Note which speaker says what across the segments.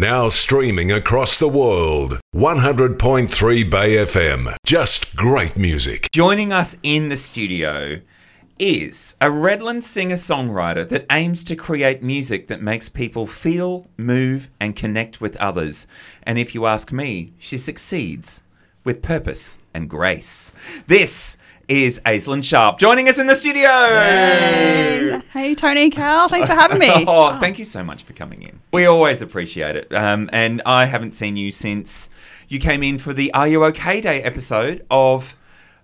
Speaker 1: Now streaming across the world. 100.3 Bay FM. Just great music.
Speaker 2: Joining us in the studio is a Redland singer songwriter that aims to create music that makes people feel, move, and connect with others. And if you ask me, she succeeds with purpose and grace. This is Aislinn Sharp joining us in the studio.
Speaker 3: Hey, Tony, Cal, thanks for having me.
Speaker 2: Oh, thank you so much for coming in. We always appreciate it. Um, and I haven't seen you since you came in for the Are You OK Day episode of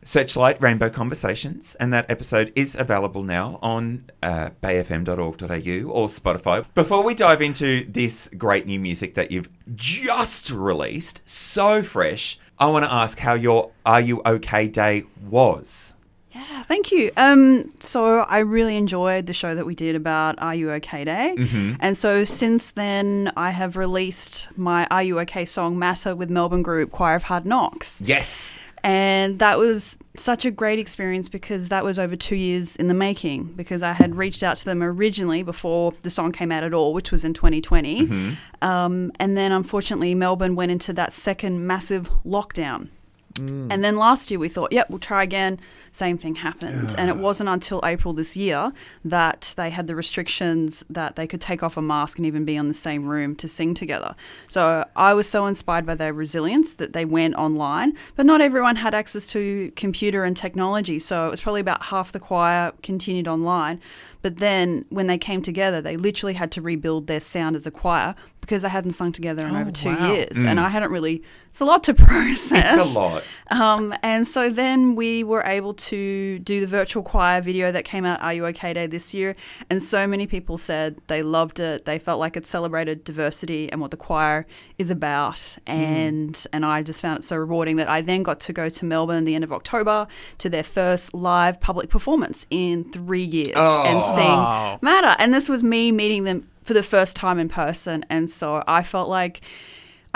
Speaker 2: Searchlight Rainbow Conversations. And that episode is available now on uh, bayfm.org.au or Spotify. Before we dive into this great new music that you've just released, so fresh, I want to ask how your Are You OK Day was.
Speaker 3: Yeah, thank you. Um, so I really enjoyed the show that we did about Are You OK Day, and so since then I have released my Are You OK song Matter with Melbourne group Choir of Hard Knocks,
Speaker 2: Yes.
Speaker 3: And that was such a great experience because that was over two years in the making. Because I had reached out to them originally before the song came out at all, which was in 2020, um, and then unfortunately Melbourne went into that second massive lockdown. Mm. And then last year we thought, yep, we'll try again. Same thing happened. And it wasn't until April this year that they had the restrictions that they could take off a mask and even be in the same room to sing together. So I was so inspired by their resilience that they went online. But not everyone had access to computer and technology. So it was probably about half the choir continued online. But then when they came together, they literally had to rebuild their sound as a choir because they hadn't sung together in
Speaker 4: Oh,
Speaker 3: over two
Speaker 4: wow.
Speaker 3: years. And I hadn't really, it's a lot to process.
Speaker 2: It's a lot.
Speaker 3: Um, and so then we were able to do the virtual choir video that came out Are You OK Day this year. And so many people said they loved it. They felt like it celebrated diversity and what the choir is about. And and I just found it so rewarding that I then got to go to Melbourne the end of October to their first live public performance in three years and
Speaker 4: Wow.
Speaker 3: sing Matter. And this was me meeting them for the first time in person. And so I felt like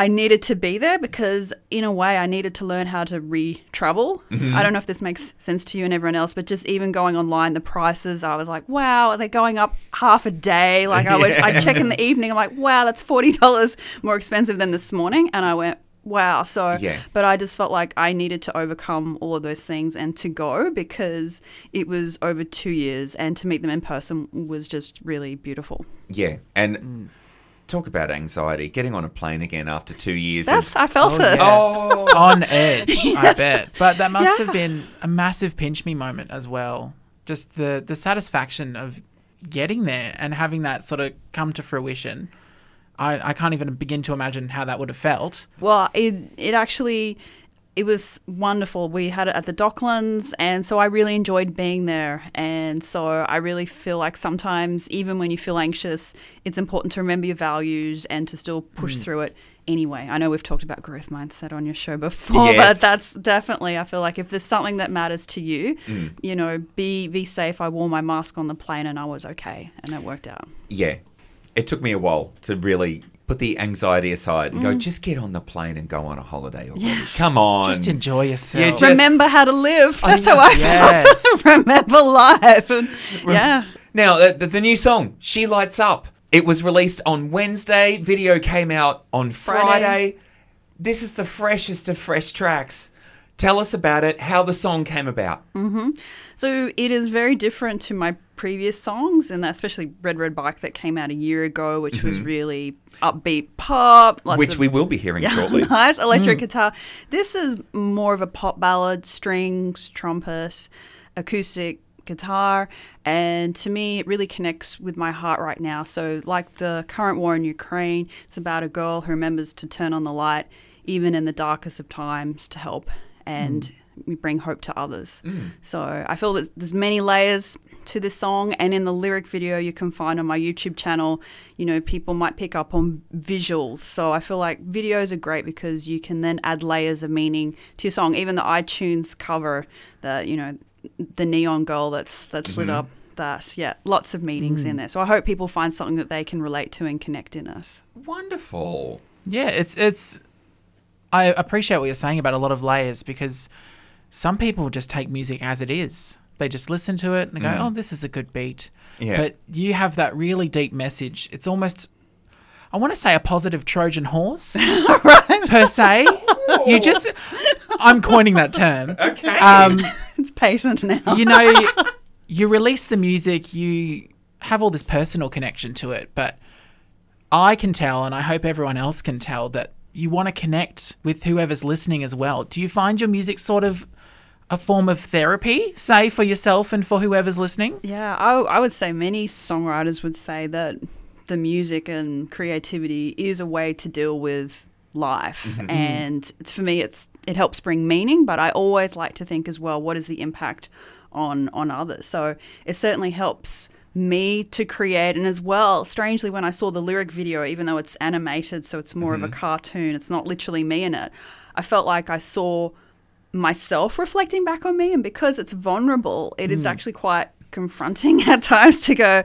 Speaker 3: I needed to be there because, in a way, I needed to learn how to re travel. Mm-hmm. I don't know if this makes sense to you and everyone else, but just even going online, the prices, I was like, wow, are they're going up half a day. Like, I would I'd check in the evening, I'm like, wow, that's $40 more expensive than this morning. And I went, wow. So,
Speaker 2: Yeah.
Speaker 3: but I just felt like I needed to overcome all of those things and to go because it was over two years and to meet them in person was just really beautiful.
Speaker 2: Yeah. And
Speaker 3: Mm.
Speaker 2: talk about anxiety. Getting on a plane again after two years.
Speaker 3: That's,
Speaker 2: of,
Speaker 3: I felt it.
Speaker 4: yes.
Speaker 2: Oh.
Speaker 4: on edge, I bet. But that must
Speaker 3: Yeah.
Speaker 4: have been a massive pinch me moment as well. Just the the satisfaction of getting there and having that sort of come to fruition. I, I can't even begin to imagine how that would have felt.
Speaker 3: Well, it it actually it was wonderful. We had it at the Docklands, and so I really enjoyed being there. And so I really feel like sometimes, even when you feel anxious, it's important to remember your values and to still push mm. through it anyway. I know we've talked about growth mindset on your show before,
Speaker 2: Yes.
Speaker 3: but that's definitely I feel like if there's something that matters to you, mm. you know, be be safe. I wore my mask on the plane, and I was okay, and it worked out.
Speaker 2: yeah. It took me a while to really put the anxiety aside and go,
Speaker 3: Mm.
Speaker 2: just get on the plane and go on a holiday already. Come on.
Speaker 4: Just enjoy yourself.
Speaker 2: Yeah, just-
Speaker 3: remember how to live. That's how I
Speaker 4: Yes.
Speaker 3: felt. remember life, and yeah.
Speaker 2: Now, the, the, the new song, She Lights Up, it was released on Wednesday. Video came out on Friday.
Speaker 3: Friday.
Speaker 2: This is the freshest of fresh tracks. Tell us about it, how the song came about.
Speaker 3: So it is very different to my previous songs, and that especially Red Red Bike that came out a year ago, which was mm-hmm. really upbeat pop,
Speaker 2: which
Speaker 3: of-
Speaker 2: we will be hearing shortly.
Speaker 3: nice electric mm. guitar. This is more of a pop ballad, strings, trumpet, acoustic guitar, and to me, it really connects with my heart right now. So, like the current war in Ukraine, it's about a girl who remembers to turn on the light, even in the darkest of times, to help and mm. we bring hope to others. Mm. So, I feel that there's many layers to the song, and in the lyric video you can find on my YouTube channel, you know, people might pick up on visuals. So I feel like videos are great because you can then add layers of meaning to your song. Even the iTunes cover, the you know, the neon girl that's that's lit mm-hmm. up. That yeah, lots of meanings in mm. there. So I hope people find something that they can relate to and connect in us.
Speaker 2: Wonderful.
Speaker 4: Yeah, it's it's. I appreciate what you're saying about a lot of layers because some people just take music as it is. They just listen to it and go, "Oh, this is a good beat."
Speaker 2: Yeah.
Speaker 4: But you have that really deep message. It's almost I want to say a positive Trojan horse per se. You just, I'm coining that term.
Speaker 2: Okay.
Speaker 4: Um,
Speaker 3: It's patient now.
Speaker 4: you know, you, you release the music, you have all this personal connection to it, but I can tell, and I hope everyone else can tell, that you want to connect with whoever's listening as well. Do you find your music sort of a form of therapy, say, for yourself and for whoever's listening?
Speaker 3: Yeah, I, I would say many songwriters would say that the music and creativity is a way to deal with life, mm-hmm. Mm-hmm. and it's, for me, it's it helps bring meaning. But I always like to think as well, what is the impact on on others? So it certainly helps me to create and as well strangely when i saw the lyric video even though it's animated so it's more of a mm-hmm. cartoon it's not literally me in it i felt like i saw myself reflecting back on me and because it's vulnerable it is hmm. actually quite confronting at times to go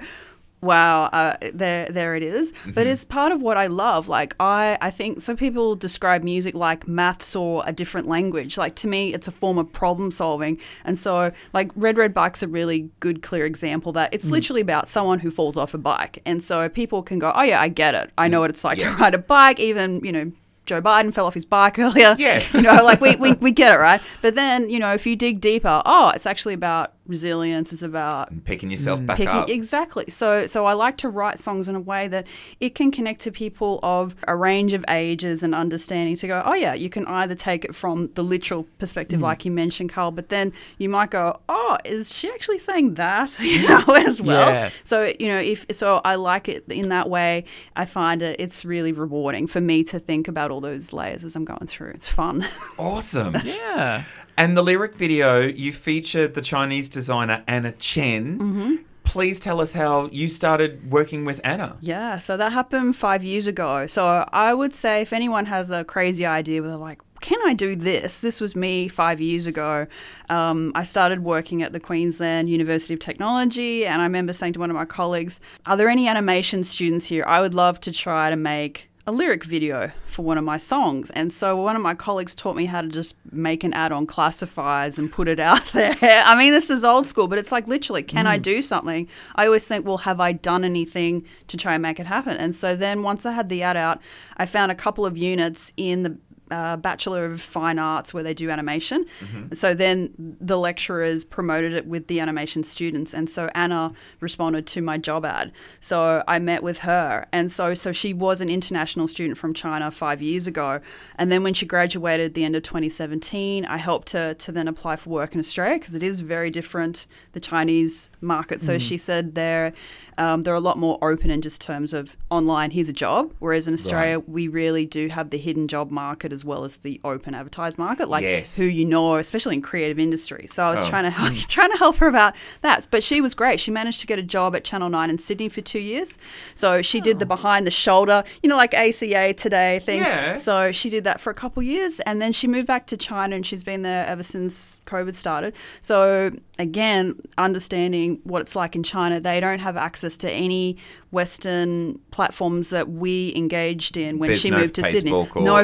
Speaker 3: wow uh, there there it is. but mm-hmm. it's part of what i love. Like i i think some people describe music like maths or a different language. Like to me it's a form of problem solving. And so like red red bike's a really good clear example that it's hmm. literally about someone who falls off a bike. And so people can go oh yeah i get it. I know hmm. what it's like
Speaker 2: Yeah.
Speaker 3: to ride a bike even you know Joe Biden fell off his bike earlier.
Speaker 2: Yes.
Speaker 3: You know, like we, we, we get it, right? But then, you know, if you dig deeper, oh, it's actually about resilience. It's about
Speaker 2: Picking yourself mm. back
Speaker 3: picking
Speaker 2: up.
Speaker 3: exactly. So so I like to write songs in a way that it can connect to people of a range of ages and understanding to go, oh yeah, you can either take it from the literal perspective mm. like you mentioned, Cal, but then you might go, Oh, is she actually saying that? You know, as well.
Speaker 4: Yeah.
Speaker 3: So, you know, if so I like it in that way. I find it it's really rewarding for me to think about all those layers as I'm going through. It's fun.
Speaker 2: Awesome.
Speaker 4: Yeah.
Speaker 2: And the lyric video, you featured the Chinese designer Anna Chen.
Speaker 3: Mm-hmm.
Speaker 2: Please tell us how you started working with Anna.
Speaker 3: Yeah, so that happened five years ago. So I would say if anyone has a crazy idea where they're like, can I do this? This was me five years ago. Um, I started working at the Queensland University of Technology, and I remember saying to one of my colleagues, Are there any animation students here? I would love to try to make a lyric video for one of my songs. And so one of my colleagues taught me how to just make an ad on classifieds and put it out there. I mean, this is old school, but it's like literally, can I mm. do something? I always think, well, have I done anything to try and make it happen? And so then once I had the ad out, I found a couple of units in the uh, Bachelor of Fine Arts where they do animation. So then the lecturers promoted it with the animation students, and so Anna responded to my job ad. So I met with her, and so so she was an international student from China five years ago, and then when she graduated at the end of 2017, I helped her to then apply for work in Australia because it is very different the Chinese market. So she said they're um, they're a lot more open in just terms of online. Here's a job, whereas in Australia we really do have the hidden job market as well as the open advertised market, like
Speaker 2: Yes.
Speaker 3: who you know, especially in creative industry. So I was
Speaker 2: Oh.
Speaker 3: trying to help, hmm. trying to help her about that. But she was great. She managed to get a job at Channel Nine in Sydney for two years. So she did the oh. behind the shoulder, you know, like ACA today thing.
Speaker 2: Yeah.
Speaker 3: So she did that for a couple years, and then she moved back to China, and she's been there ever since COVID started. So again, understanding what it's like in China, they don't have access to any Western platforms that we engaged in when
Speaker 2: There's
Speaker 3: she
Speaker 2: no
Speaker 3: moved to Sydney.
Speaker 2: Or-
Speaker 3: no
Speaker 2: no.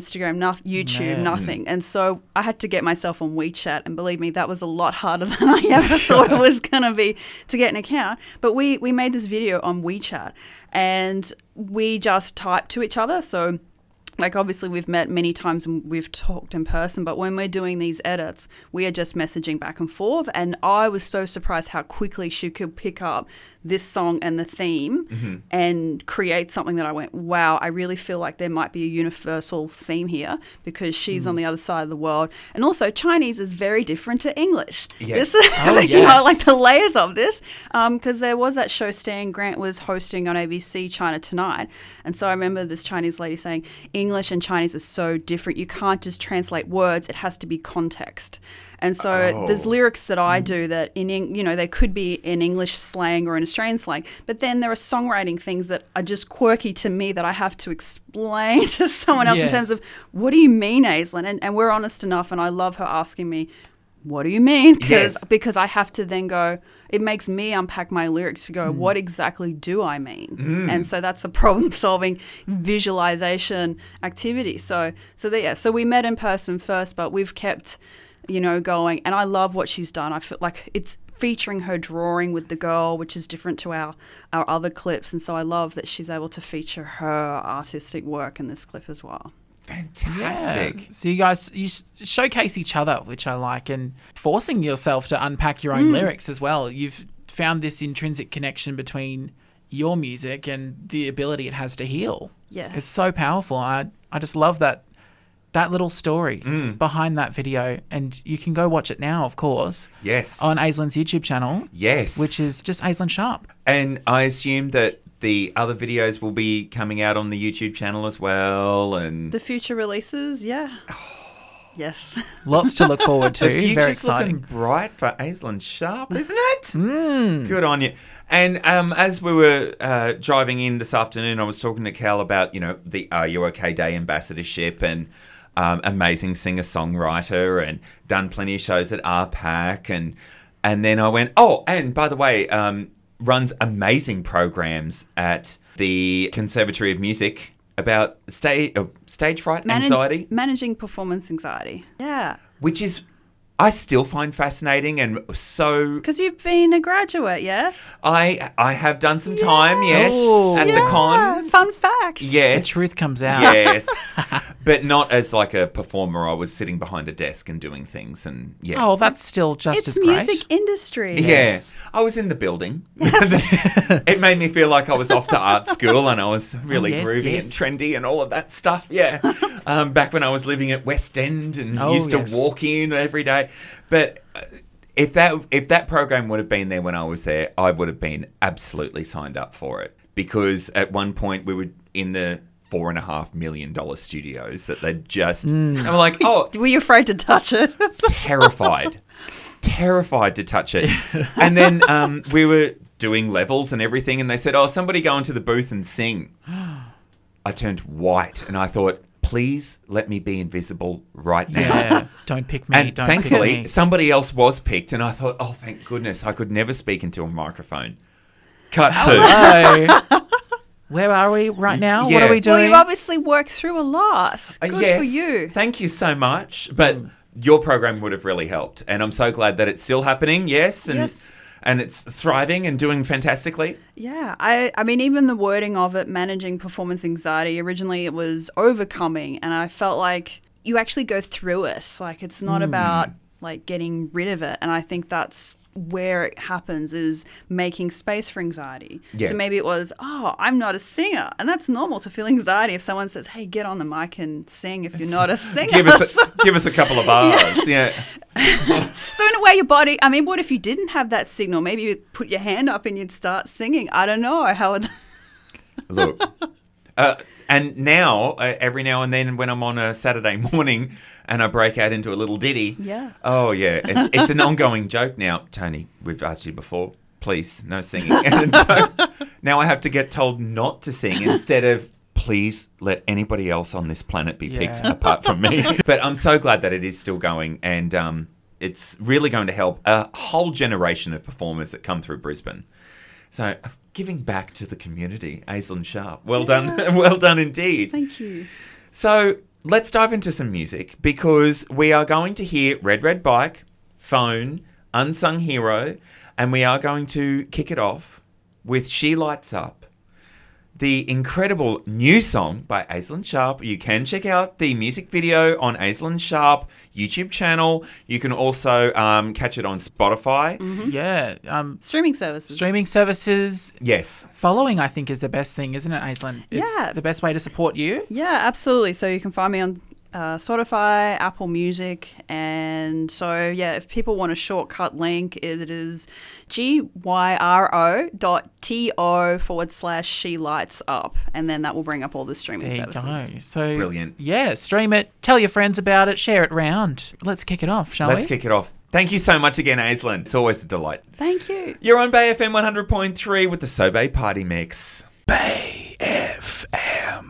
Speaker 3: Instagram, YouTube,
Speaker 4: Man.
Speaker 3: nothing. And so I had to get myself on WeChat, and believe me, that was a lot harder than I ever thought it was going to be to get an account. But we we made this video on WeChat, and we just typed to each other. So like obviously we've met many times and we've talked in person but when we're doing these edits we are just messaging back and forth and i was so surprised how quickly she could pick up this song and the theme mm-hmm. and create something that i went wow i really feel like there might be a universal theme here because she's on mm. the other side of the world and also chinese is very different to english
Speaker 2: Yes.
Speaker 3: this is
Speaker 4: Oh,
Speaker 3: you know like the layers of this um, because there was that show Stan Grant was hosting on ABC China Tonight. And so I remember this Chinese lady saying, English and Chinese are so different. You can't just translate words, it has to be context. And so
Speaker 2: Oh.
Speaker 3: there's lyrics that I mm. do that in, you know, they could be in English slang or in Australian slang, but then there are songwriting things that are just quirky to me that I have to explain to someone else in terms of what do you mean, Aislinn? And, and we're honest enough, and I love her asking me, what do you mean? Because
Speaker 2: Yes.
Speaker 3: because I have to then go. It makes me unpack my lyrics to go. Mm. What exactly do I mean? Mm. And so that's a problem solving visualization activity. So so that, yeah. So we met in person first, but we've kept you know going and I love what she's done. I feel like it's featuring her drawing with the girl, which is different to our, our other clips. And so I love that she's able to feature her artistic work in this clip as well.
Speaker 2: Fantastic.
Speaker 4: So you guys you showcase each other, which I like, and forcing yourself to unpack your own mm. lyrics as well. You've found this intrinsic connection between your music and the ability it has to heal.
Speaker 3: Yes.
Speaker 4: It's so powerful. I I just love that that little story behind that video, and you can go watch it now, of course,
Speaker 2: Yes.
Speaker 4: on Aislinn's YouTube channel,
Speaker 2: yes.
Speaker 4: which is just Aislinn Sharp.
Speaker 2: And I assume that the other videos will be coming out on the YouTube channel as well. And
Speaker 3: The future releases, yeah. yes.
Speaker 4: Lots to look forward to.
Speaker 2: the future's
Speaker 4: Very exciting.
Speaker 2: looking bright for Aislinn Sharp, isn't it? Good on you. And um, as we were uh, driving in this afternoon, I was talking to Cal about you know the Are You OK Day ambassadorship and um, amazing singer songwriter and done plenty of shows at RPAC and and then I went oh and by the way um, runs amazing programs at the Conservatory of Music about stage uh, stage fright
Speaker 3: Manag-
Speaker 2: anxiety
Speaker 3: managing performance anxiety. Yeah.
Speaker 2: which is I still find fascinating and so
Speaker 3: Because you've been a graduate, yes?
Speaker 2: I I have done some time, yes,
Speaker 4: Ooh.
Speaker 2: at the con.
Speaker 3: Fun fact.
Speaker 2: Yes, the
Speaker 4: truth comes out.
Speaker 2: Yes. but not as like a performer. I was sitting behind a desk and doing things and yeah.
Speaker 4: Oh, that's still just
Speaker 3: It's
Speaker 4: as great.
Speaker 3: music industry.
Speaker 2: yeah,
Speaker 4: yes.
Speaker 2: I was in the building. it made me feel like I was off to art school and I was really
Speaker 4: Oh, yes,
Speaker 2: groovy
Speaker 4: yes.
Speaker 2: and trendy and all of that stuff. Yeah, um, back when I was living at West End and
Speaker 4: Oh,
Speaker 2: used to
Speaker 4: yes.
Speaker 2: walk in every day. But uh, if that if that program would have been there when I was there, I would have been absolutely signed up for it because at one point we were in the four and a half million dollar studios that they just.
Speaker 4: Mm.
Speaker 2: I'm like, oh,
Speaker 3: Were you afraid to touch it?
Speaker 2: terrified, terrified to touch it. And then um, we were doing levels and everything, and they said, "Oh, somebody go into the booth and sing." I turned white, and I thought, "Please let me be invisible right now."
Speaker 4: Yeah. don't pick me.
Speaker 2: And
Speaker 4: don't pick
Speaker 2: thankfully,
Speaker 4: me.
Speaker 2: somebody else was picked, and I thought, "Oh, thank goodness! I could never speak into a microphone." Cut to
Speaker 4: Where are we right now? What are we doing?
Speaker 3: well,
Speaker 4: doing?
Speaker 3: you've obviously worked through a lot.
Speaker 2: Uh,
Speaker 3: Good
Speaker 2: yes,
Speaker 3: for you.
Speaker 2: Thank you so much. But your program would have really helped, and I'm so glad that it's still happening. Yes, and
Speaker 3: Yes.
Speaker 2: And it's thriving and doing fantastically.
Speaker 3: Yeah, I, I mean, even the wording of it, managing performance anxiety, originally it was overcoming, and I felt like you actually go through it. Like, it's not hmm. about like getting rid of it. And I think that's where it happens is making space for anxiety.
Speaker 2: Yeah.
Speaker 3: So maybe it was, oh, I'm not a singer. And that's normal to feel anxiety if someone says, hey, get on the mic and sing if you're not a singer.
Speaker 2: Give us a, give us a couple of bars. Yeah.
Speaker 3: So in a way, your body. I mean, what if you didn't have that signal? Maybe you'd put your hand up and you'd start singing. I don't know how. Would...
Speaker 2: Look. Uh, and now, uh, every now and then, when I'm on a Saturday morning and I break out into a little ditty,
Speaker 3: Yeah.
Speaker 2: Oh yeah, it, it's an ongoing joke now. Tony, we've asked you before. Please, no singing. And so now I have to get told not to sing instead of please let anybody else on this planet be picked apart from me. but I'm so glad that it is still going, and um, it's really going to help a whole generation of performers that come through Brisbane. So giving back to the community, Aislinn Sharp. Well done, well done indeed.
Speaker 3: Thank you.
Speaker 2: So let's dive into some music because we are going to hear Red Red Bike, Phone, Unsung Hero, and we are going to kick it off with She Lights Up. The incredible new song by Aislinn Sharp. You can check out the music video on Aislinn Sharp YouTube channel. You can also um, catch it on Spotify.
Speaker 4: yeah. Um,
Speaker 3: Streaming services.
Speaker 4: streaming services.
Speaker 2: Yes.
Speaker 4: Following, I think, is the best thing, isn't it, Aislinn? It's
Speaker 3: Yeah.
Speaker 4: the best way to support you.
Speaker 3: Yeah, absolutely. So you can find me on uh, Spotify, Apple Music, and so yeah, if people want a shortcut link, it is gyro dot to forward slash she lights up, and then that will bring up all the streaming
Speaker 4: There you
Speaker 3: services.
Speaker 4: go. So
Speaker 2: Brilliant.
Speaker 4: Yeah, stream it. Tell your friends about it. Share it round. Let's kick it off, shall we?
Speaker 2: Let's kick it off. Thank you so much again, Aislinn. It's always a delight.
Speaker 3: Thank you.
Speaker 2: You're on Bay FM 100.3 with the Sobey Party Mix.
Speaker 1: Bay FM.